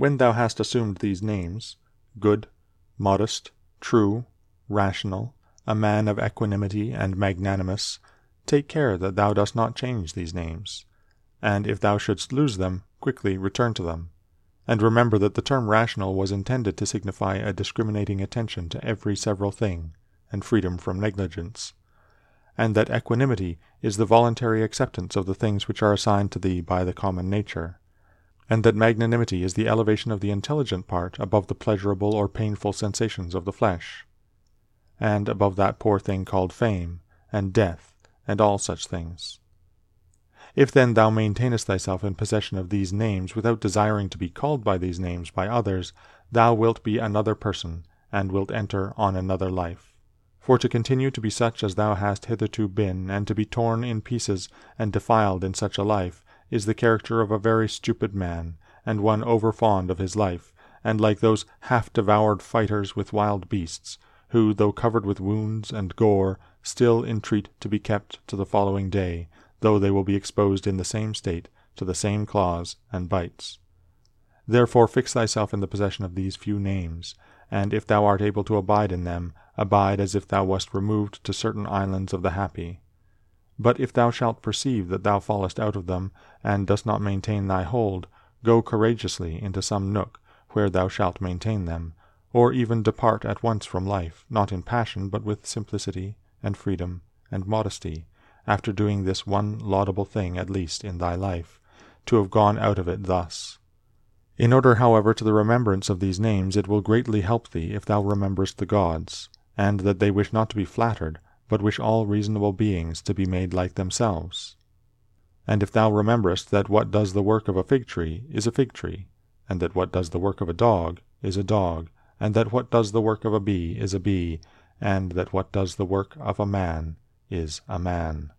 When thou hast assumed these names, good, modest, true, rational, a man of equanimity and magnanimous, take care that thou dost not change these names, and if thou shouldst lose them, quickly return to them. And remember that the term rational was intended to signify a discriminating attention to every several thing, and freedom from negligence, and that equanimity is the voluntary acceptance of the things which are assigned to thee by the common nature, and that magnanimity is the elevation of the intelligent part above the pleasurable or painful sensations of the flesh, and above that poor thing called fame, and death, and all such things. If then thou maintainest thyself in possession of these names without desiring to be called by these names by others, thou wilt be another person, and wilt enter on another life. For to continue to be such as thou hast hitherto been, and to be torn in pieces and defiled in such a life, is the character of a very stupid man, and one over fond of his life, and like those half devoured fighters with wild beasts, who, though covered with wounds and gore, still entreat to be kept to the following day, though they will be exposed in the same state to the same claws and bites. Therefore fix thyself in the possession of these few names, and if thou art able to abide in them, abide as if thou wast removed to certain islands of the happy. But if thou shalt perceive that thou fallest out of them, and dost not maintain thy hold, go courageously into some nook where thou shalt maintain them, or even depart at once from life, not in passion, but with simplicity and freedom and modesty, after doing this one laudable thing at least in thy life, to have gone out of it thus. In order, however, to the remembrance of these names, it will greatly help thee if thou rememberest the gods, and that they wish not to be flattered, but wish all reasonable beings to be made like themselves. And if thou rememberest that what does the work of a fig tree is a fig tree, and that what does the work of a dog is a dog, and that what does the work of a bee is a bee, and that what does the work of a man is a man.